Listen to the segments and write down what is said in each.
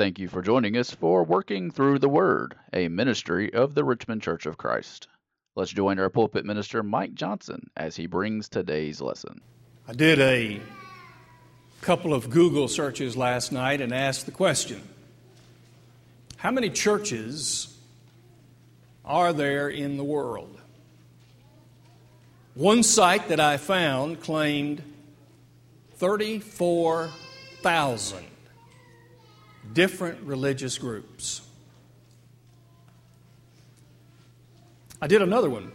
Thank you for joining us for Working Through the Word, a ministry of the Richmond Church of Christ. Let's join our pulpit minister, Mike Johnson, as he brings today's lesson. I did a couple of Google searches last night and asked the question How many churches are there in the world? One site that I found claimed 34,000 different religious groups. I did another one.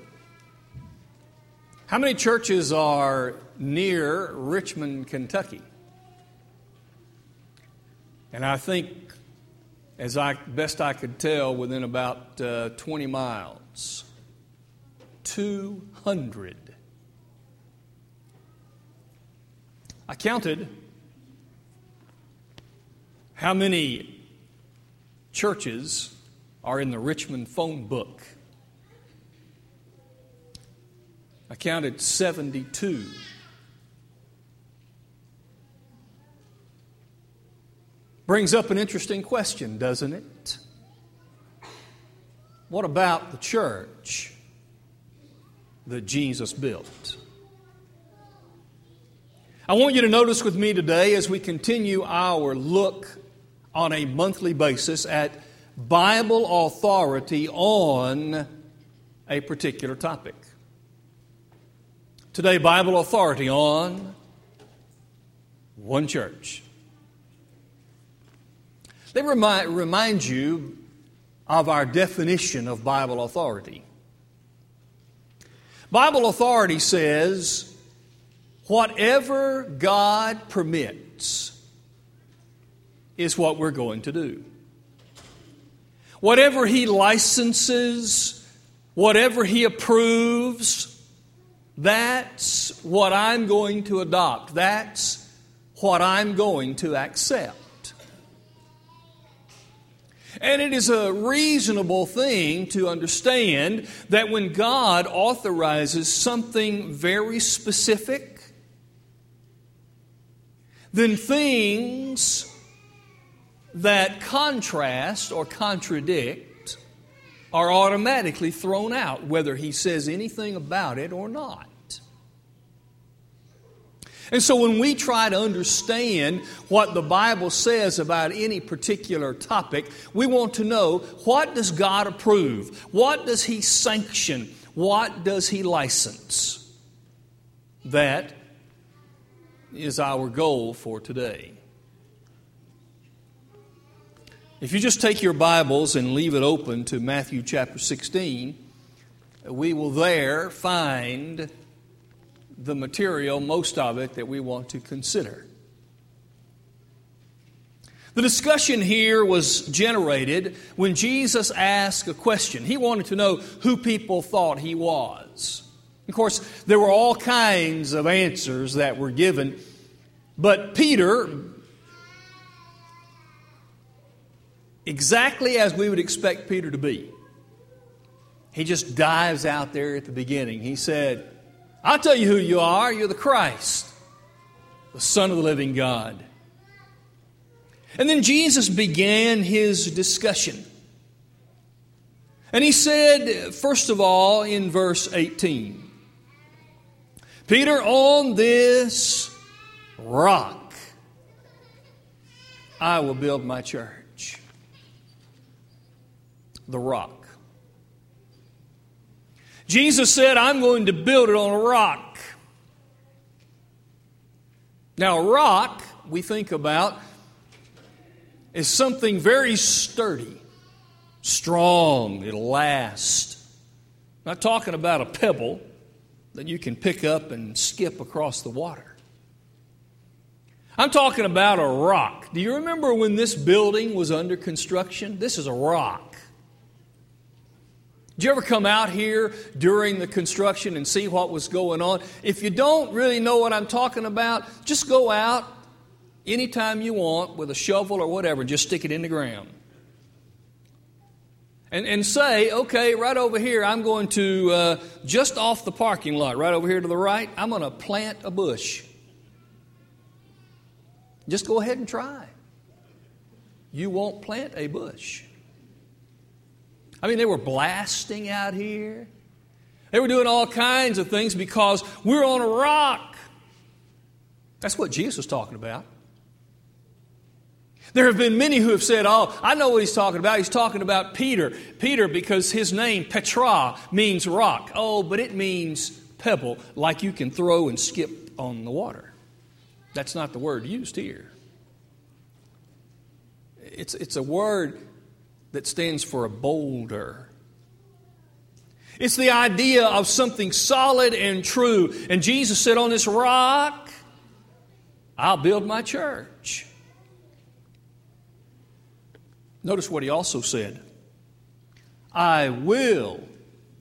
How many churches are near Richmond, Kentucky? And I think, as I best I could tell, within about uh, 20 miles, 200. I counted how many churches are in the Richmond phone book? I counted 72. Brings up an interesting question, doesn't it? What about the church that Jesus built? I want you to notice with me today as we continue our look on a monthly basis at Bible authority on a particular topic. Today, Bible authority on one church. They remind, remind you of our definition of Bible authority. Bible authority says, whatever God permits is what we're going to do. Whatever He licenses, whatever He approves, that's what I'm going to adopt. That's what I'm going to accept. And it is a reasonable thing to understand that when God authorizes something very specific, then things that contrast or contradict are automatically thrown out, whether he says anything about it or not. And so when we try to understand what the Bible says about any particular topic, we want to know what does God approve? What does he sanction? What does he license? That is our goal for today. If you just take your Bibles and leave it open to Matthew chapter 16, we will there find the material, most of it, that we want to consider. The discussion here was generated when Jesus asked a question. He wanted to know who people thought he was. Of course, there were all kinds of answers that were given, but Peter exactly as we would expect Peter to be. He just dives out there at the beginning. He said, I'll tell you who you are. You're the Christ, the Son of the living God. And then Jesus began his discussion. And he said, first of all, in verse 18, Peter, on this rock I will build my church the rock. Jesus said, I'm going to build it on a rock. Now, a rock, we think about, is something very sturdy, strong, it'll last. I'm not talking about a pebble that you can pick up and skip across the water. I'm talking about a rock. Do you remember when this building was under construction? This is a rock. Did you ever come out here during the construction and see what was going on? If you don't really know what I'm talking about, just go out anytime you want with a shovel or whatever just stick it in the ground. And, and say, okay, right over here, I'm going to, uh, just off the parking lot, right over here to the right, I'm going to plant a bush. Just go ahead and try. you won't plant a bush. I mean, they were blasting out here. They were doing all kinds of things because we're on a rock. That's what Jesus was talking about. There have been many who have said, Oh, I know what he's talking about. He's talking about Peter. Peter, because his name, Petra, means rock. Oh, but it means pebble, like you can throw and skip on the water. That's not the word used here. It's, it's a word that stands for a boulder. It's the idea of something solid and true. And Jesus said, On this rock, I'll build my church. Notice what he also said I will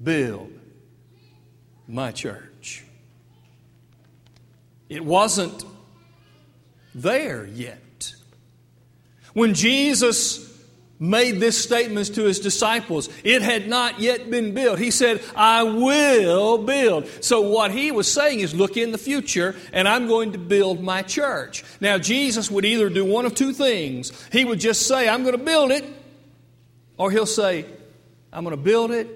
build my church. It wasn't there yet. When Jesus made this statement to his disciples. It had not yet been built. He said, I will build. So what he was saying is, look in the future, and I'm going to build my church. Now, Jesus would either do one of two things. He would just say, I'm going to build it, or he'll say, I'm going to build it,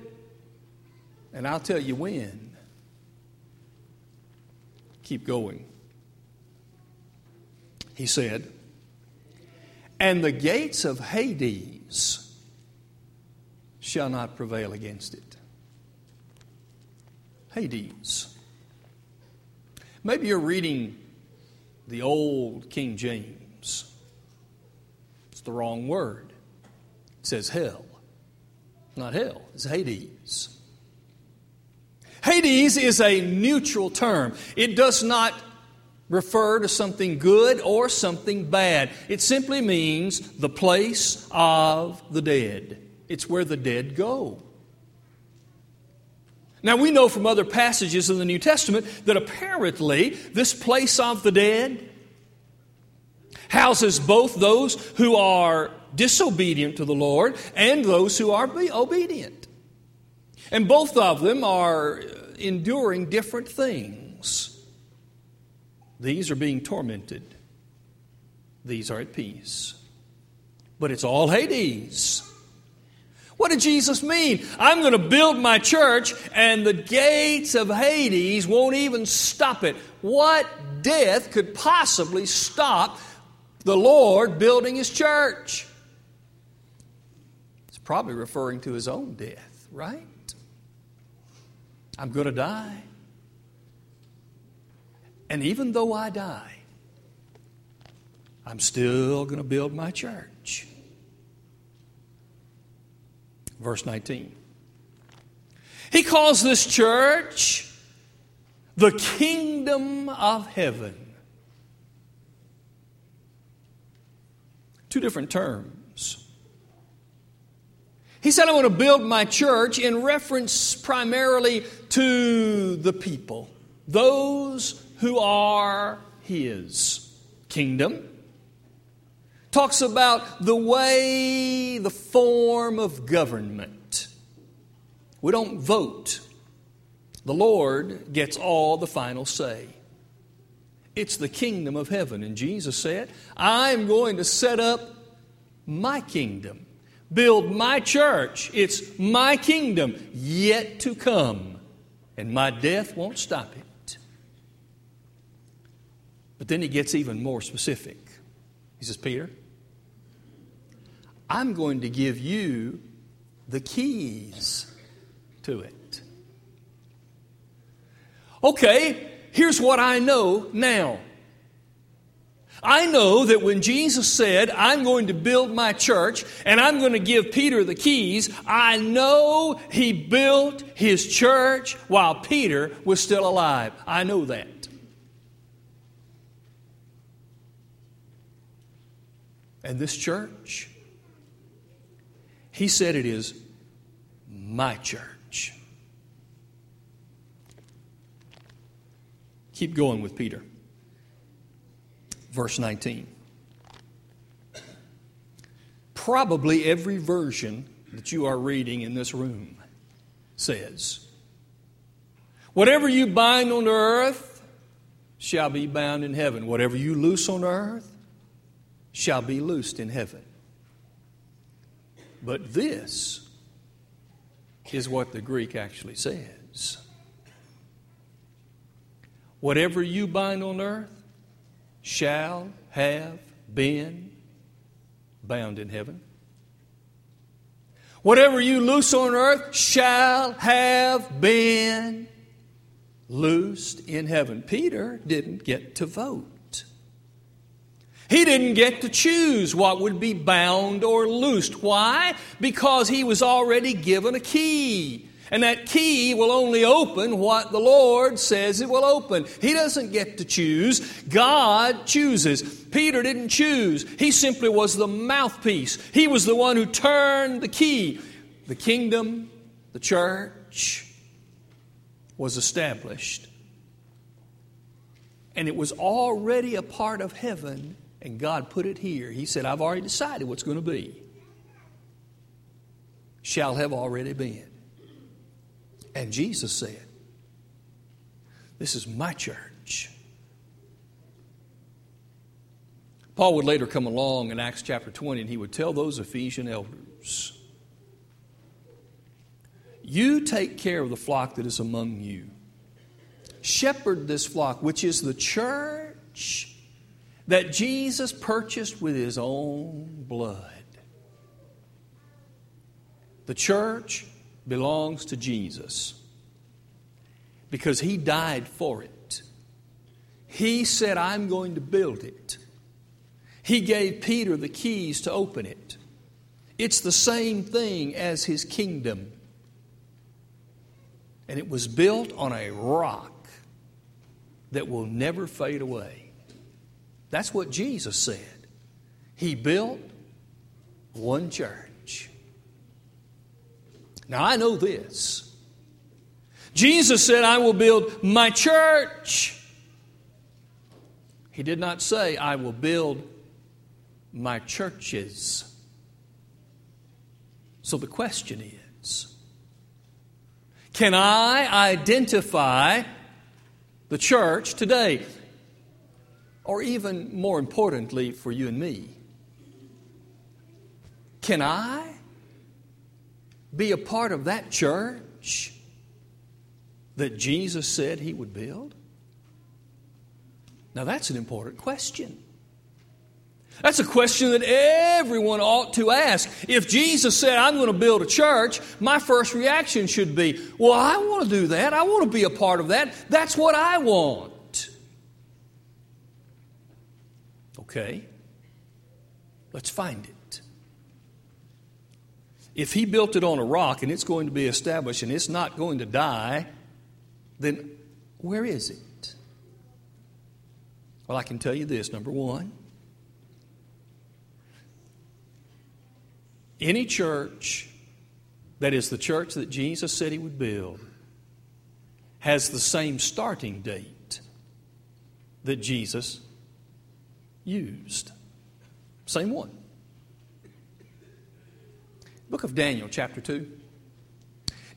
and I'll tell you when. Keep going. He said, and the gates of Hades shall not prevail against it. Hades. Maybe you're reading the old King James. It's the wrong word. It says hell. Not hell, it's Hades. Hades is a neutral term. It does not refer to something good or something bad. It simply means the place of the dead. It's where the dead go. Now, we know from other passages in the New Testament that apparently this place of the dead houses both those who are disobedient to the Lord and those who are obedient. And both of them are uh, enduring different things. These are being tormented. These are at peace. But it's all Hades. What did Jesus mean? I'm going to build my church and the gates of Hades won't even stop it. What death could possibly stop the Lord building his church? It's probably referring to his own death, right? I'm going to die. And even though I die, I'm still going to build my church. Verse 19. He calls this church the kingdom of heaven. Two different terms. He said, I'm going to build my church in reference primarily to the people, those who are his kingdom. Talks about the way, the form of government. We don't vote. The Lord gets all the final say. It's the kingdom of heaven. And Jesus said, I'm going to set up my kingdom, build my church. It's my kingdom yet to come. And my death won't stop it. But then he gets even more specific. He says, Peter, I'm going to give you the keys to it. Okay, here's what I know now. I know that when Jesus said, I'm going to build my church and I'm going to give Peter the keys, I know he built his church while Peter was still alive. I know that. And this church, he said it is my church. Keep going with Peter. Verse 19. Probably every version that you are reading in this room says, Whatever you bind on earth shall be bound in heaven. Whatever you loose on earth shall be loosed in heaven. But this is what the Greek actually says. Whatever you bind on earth shall have been bound in heaven. Whatever you loose on earth shall have been loosed in heaven. Peter didn't get to vote. He didn't get to choose what would be bound or loosed. Why? Because he was already given a key. And that key will only open what the Lord says it will open. He doesn't get to choose. God chooses. Peter didn't choose. He simply was the mouthpiece. He was the one who turned the key. The kingdom, the church, was established. And it was already a part of heaven, and God put it here. He said, I've already decided what's going to be. Shall have already been. And Jesus said, This is my church. Paul would later come along in Acts chapter 20 and he would tell those Ephesian elders, You take care of the flock that is among you. Shepherd this flock, which is the church that Jesus purchased with his own blood. The church belongs to Jesus because he died for it. He said, I'm going to build it. He gave Peter the keys to open it. It's the same thing as his kingdom. And it was built on a rock that will never fade away. That's what Jesus said. He built one church. Now, I know this. Jesus said, I will build my church. He did not say, I will build my churches. So the question is can I identify the church today? Or even more importantly, for you and me, can I be a part of that church that Jesus said he would build? Now, that's an important question. That's a question that everyone ought to ask. If Jesus said, I'm going to build a church, my first reaction should be, Well, I want to do that. I want to be a part of that. That's what I want. Okay, let's find it. If he built it on a rock and it's going to be established and it's not going to die, then where is it? Well, I can tell you this number one, any church that is the church that Jesus said he would build has the same starting date that Jesus used. Same one. Book of Daniel, chapter 2.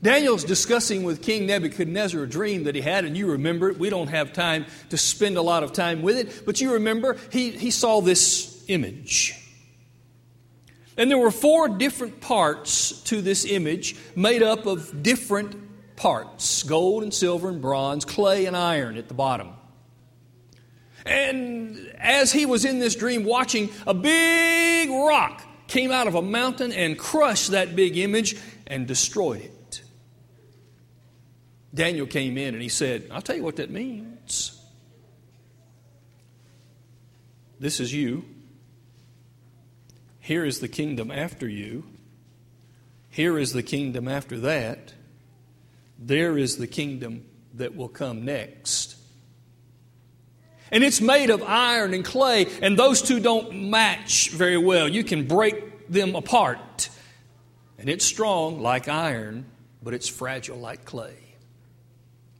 Daniel's discussing with King Nebuchadnezzar a dream that he had, and you remember it. We don't have time to spend a lot of time with it, but you remember he, he saw this image. And there were four different parts to this image made up of different parts gold and silver and bronze, clay and iron at the bottom. And as he was in this dream watching, a big rock came out of a mountain and crushed that big image and destroyed it. Daniel came in and he said, I'll tell you what that means. This is you. Here is the kingdom after you. Here is the kingdom after that. There is the kingdom that will come next. And it's made of iron and clay, and those two don't match very well. You can break them apart. And it's strong like iron, but it's fragile like clay.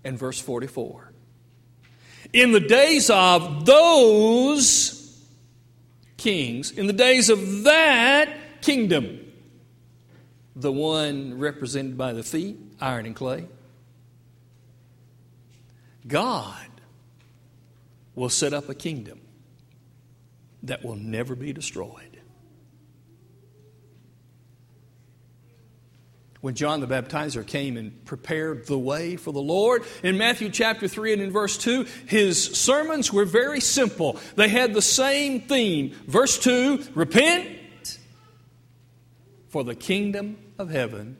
And verse 44 In the days of those kings, in the days of that kingdom, the one represented by the feet, iron and clay, God will set up a kingdom that will never be destroyed. when John the Baptizer came and prepared the way for the Lord. In Matthew chapter 3 and in verse 2, his sermons were very simple. They had the same theme. Verse 2 Repent, for the kingdom of heaven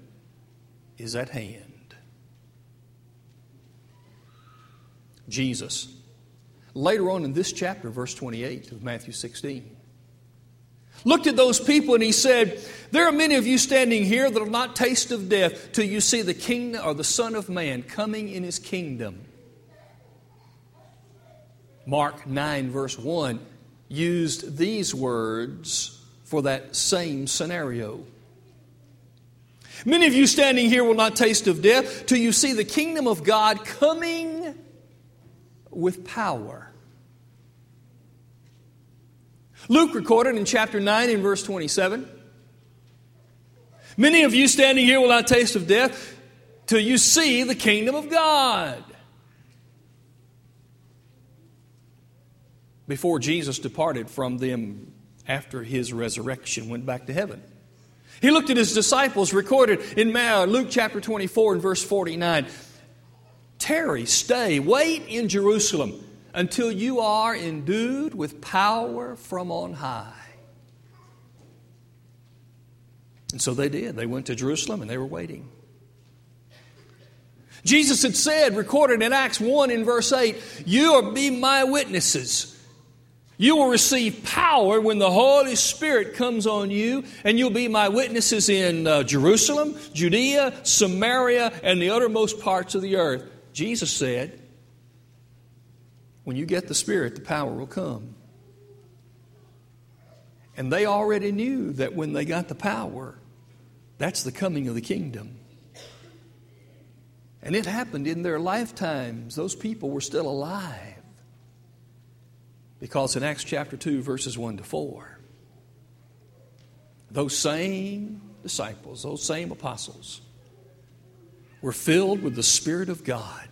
is at hand. Jesus. Later on in this chapter, verse 28 of Matthew 16, looked at those people and he said, There are many of you standing here that will not taste of death till you see the kingdom or the Son of Man coming in his kingdom. Mark 9, verse 1, used these words for that same scenario. Many of you standing here will not taste of death till you see the kingdom of God coming with power. Luke recorded in chapter 9 and verse 27 Many of you standing here will not taste of death till you see the kingdom of God. Before Jesus departed from them after his resurrection, went back to heaven. He looked at his disciples, recorded in Luke chapter 24 and verse 49. Tarry, stay, wait in Jerusalem until you are endued with power from on high. And so they did. They went to Jerusalem and they were waiting. Jesus had said, recorded in Acts 1 in verse 8, You will be my witnesses. You will receive power when the Holy Spirit comes on you, and you'll be my witnesses in uh, Jerusalem, Judea, Samaria, and the uttermost parts of the earth. Jesus said, when you get the Spirit, the power will come. And they already knew that when they got the power, that's the coming of the kingdom. And it happened in their lifetimes. Those people were still alive. Because in Acts chapter 2, verses 1 to 4, those same disciples, those same apostles, were filled with the Spirit of God.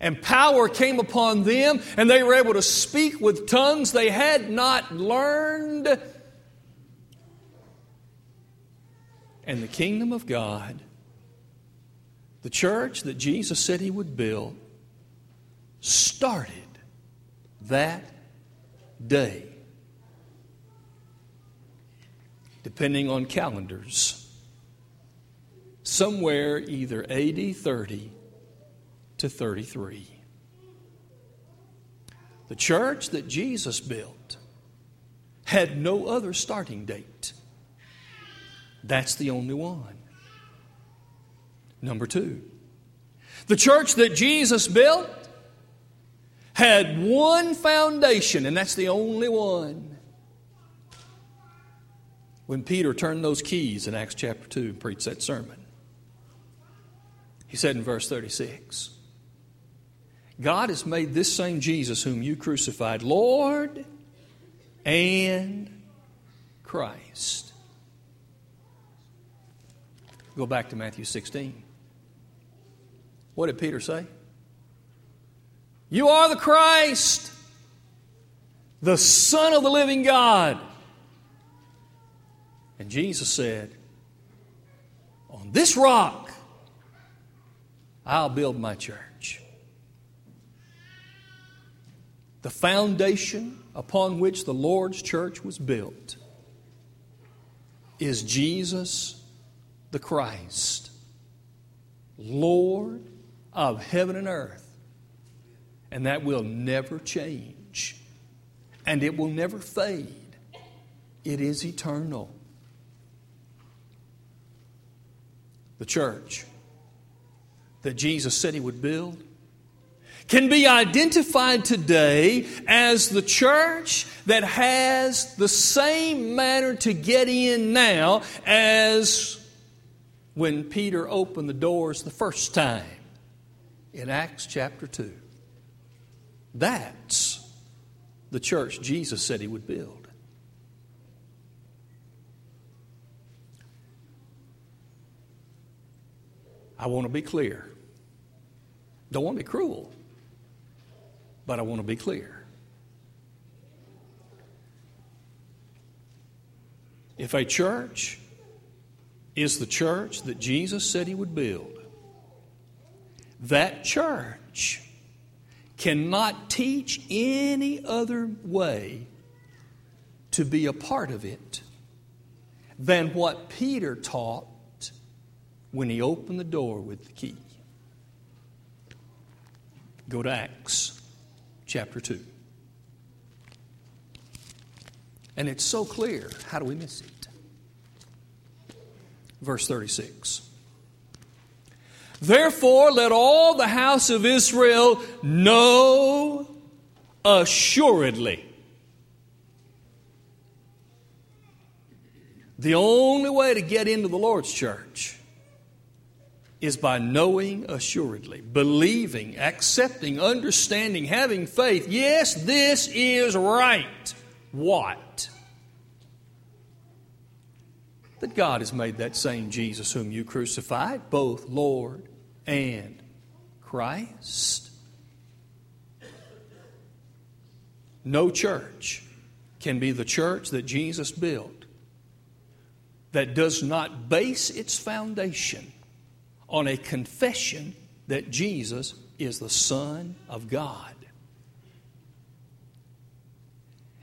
And power came upon them, and they were able to speak with tongues they had not learned. And the kingdom of God, the church that Jesus said he would build, started that day. Depending on calendars somewhere either AD 30 to 33. The church that Jesus built had no other starting date. That's the only one. Number two, the church that Jesus built had one foundation, and that's the only one. When Peter turned those keys in Acts chapter 2 and preached that sermon, he said in verse 36 God has made this same Jesus, whom you crucified, Lord and Christ. Go back to Matthew 16. What did Peter say? You are the Christ, the Son of the living God. And Jesus said, On this rock I'll build my church. The foundation upon which the Lord's church was built is Jesus the Christ, Lord of heaven and earth. And that will never change. And it will never fade. It is eternal. The church that Jesus said he would build can be identified today as the church that has the same manner to get in now as when Peter opened the doors the first time in Acts chapter 2. That's the church Jesus said he would build. I want to be clear. Don't want to be cruel, but I want to be clear. If a church is the church that Jesus said he would build. That church cannot teach any other way to be a part of it than what Peter taught when he opened the door with the key. Go to Acts chapter 2. And it's so clear. How do we miss it? Verse 36. Therefore, let all the house of Israel know assuredly. The only way to get into the Lord's church is by knowing assuredly, believing, accepting, understanding, having faith. Yes, this is right. What? That God has made that same Jesus whom you crucified both Lord and Christ. No church can be the church that Jesus built that does not base its foundation on a confession that Jesus is the Son of God.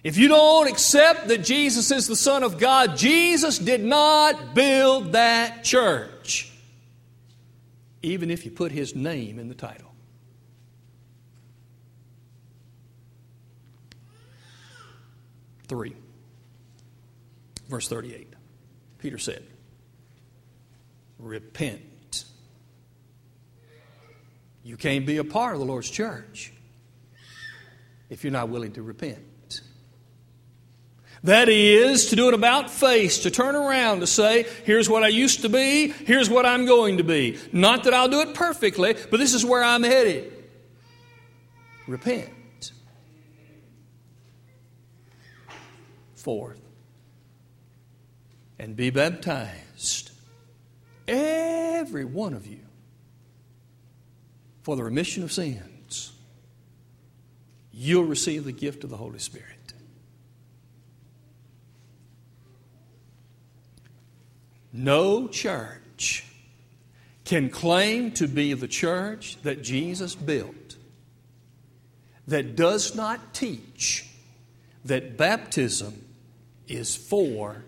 If you don't accept that Jesus is the Son of God, Jesus did not build that church, even if you put his name in the title. Three, verse 38. Peter said, Repent you can't be a part of the Lord's church if you're not willing to repent. That is to do it about face, to turn around, to say, here's what I used to be, here's what I'm going to be. Not that I'll do it perfectly, but this is where I'm headed. Repent. Fourth, and be baptized, every one of you, for the remission of sins, you'll receive the gift of the Holy Spirit. No church can claim to be the church that Jesus built that does not teach that baptism is for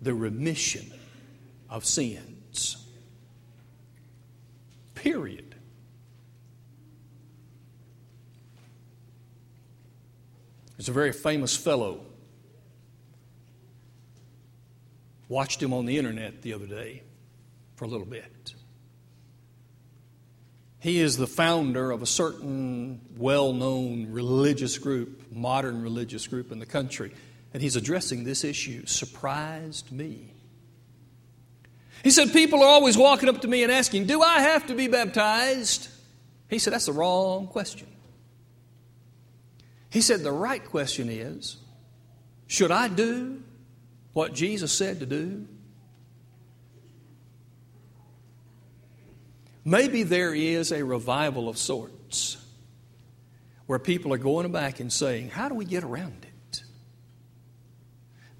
the remission of sins. Period. There's a very famous fellow. Watched him on the internet the other day for a little bit. He is the founder of a certain well known religious group, modern religious group in the country, and he's addressing this issue. Surprised me. He said, People are always walking up to me and asking, Do I have to be baptized? He said, That's the wrong question. He said, The right question is should I do what Jesus said to do? Maybe there is a revival of sorts where people are going back and saying, How do we get around it?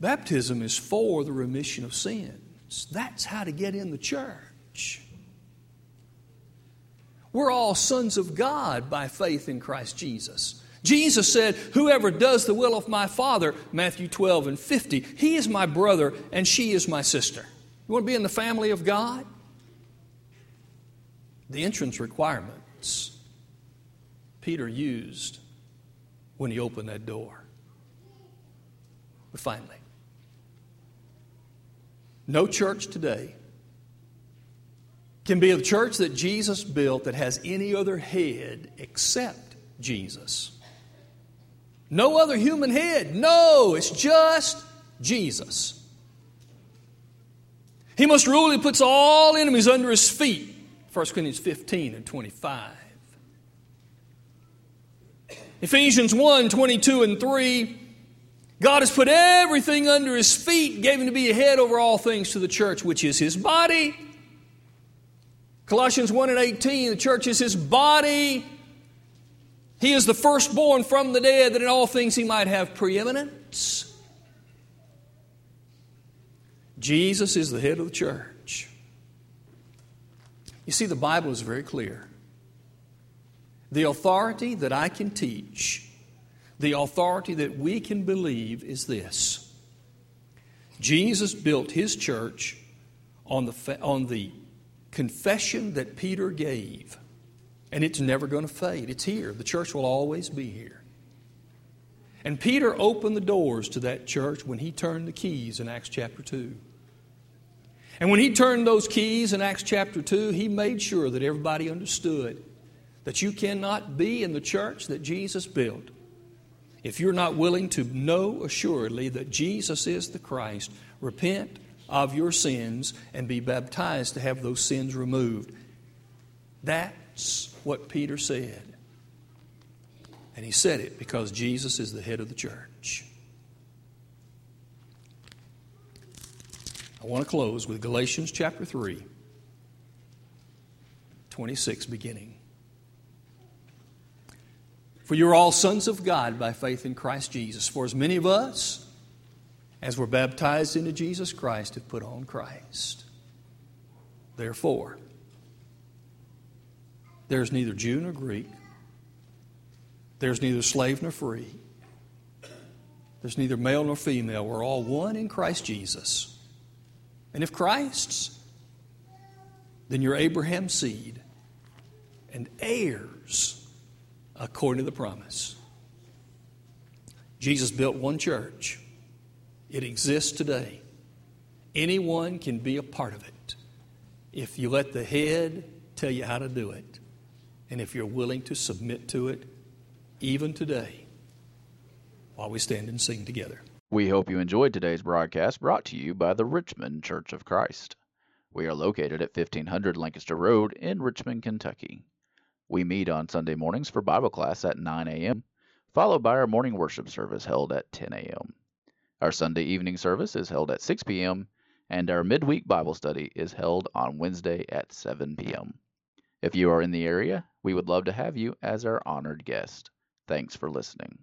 Baptism is for the remission of sins. That's how to get in the church. We're all sons of God by faith in Christ Jesus. Jesus said, Whoever does the will of my Father, Matthew 12 and 50, he is my brother and she is my sister. You want to be in the family of God? The entrance requirements Peter used when he opened that door. But finally, no church today can be a church that Jesus built that has any other head except Jesus. No other human head. No, it's just Jesus. He must rule, he puts all enemies under his feet. 1 Corinthians 15 and 25. Ephesians 1 22 and 3. God has put everything under his feet, gave him to be a head over all things to the church, which is his body. Colossians 1 and 18, the church is his body. He is the firstborn from the dead, that in all things he might have preeminence. Jesus is the head of the church. You see, the Bible is very clear. The authority that I can teach, the authority that we can believe is this Jesus built his church on the, on the confession that Peter gave, and it's never going to fade. It's here. The church will always be here. And Peter opened the doors to that church when he turned the keys in Acts chapter 2. And when he turned those keys in Acts chapter 2, he made sure that everybody understood that you cannot be in the church that Jesus built if you're not willing to know assuredly that Jesus is the Christ, repent of your sins, and be baptized to have those sins removed. That's what Peter said. And he said it because Jesus is the head of the church. I want to close with Galatians chapter 3, 26 beginning. For you are all sons of God by faith in Christ Jesus. For as many of us as were baptized into Jesus Christ have put on Christ. Therefore, there's neither Jew nor Greek, there's neither slave nor free, there's neither male nor female. We're all one in Christ Jesus. And if Christ's, then you're Abraham's seed and heirs according to the promise. Jesus built one church. It exists today. Anyone can be a part of it if you let the head tell you how to do it and if you're willing to submit to it even today while we stand and sing together. We hope you enjoyed today's broadcast brought to you by the Richmond Church of Christ. We are located at 1500 Lancaster Road in Richmond, Kentucky. We meet on Sunday mornings for Bible class at 9 a.m., followed by our morning worship service held at 10 a.m. Our Sunday evening service is held at 6 p.m., and our midweek Bible study is held on Wednesday at 7 p.m. If you are in the area, we would love to have you as our honored guest. Thanks for listening.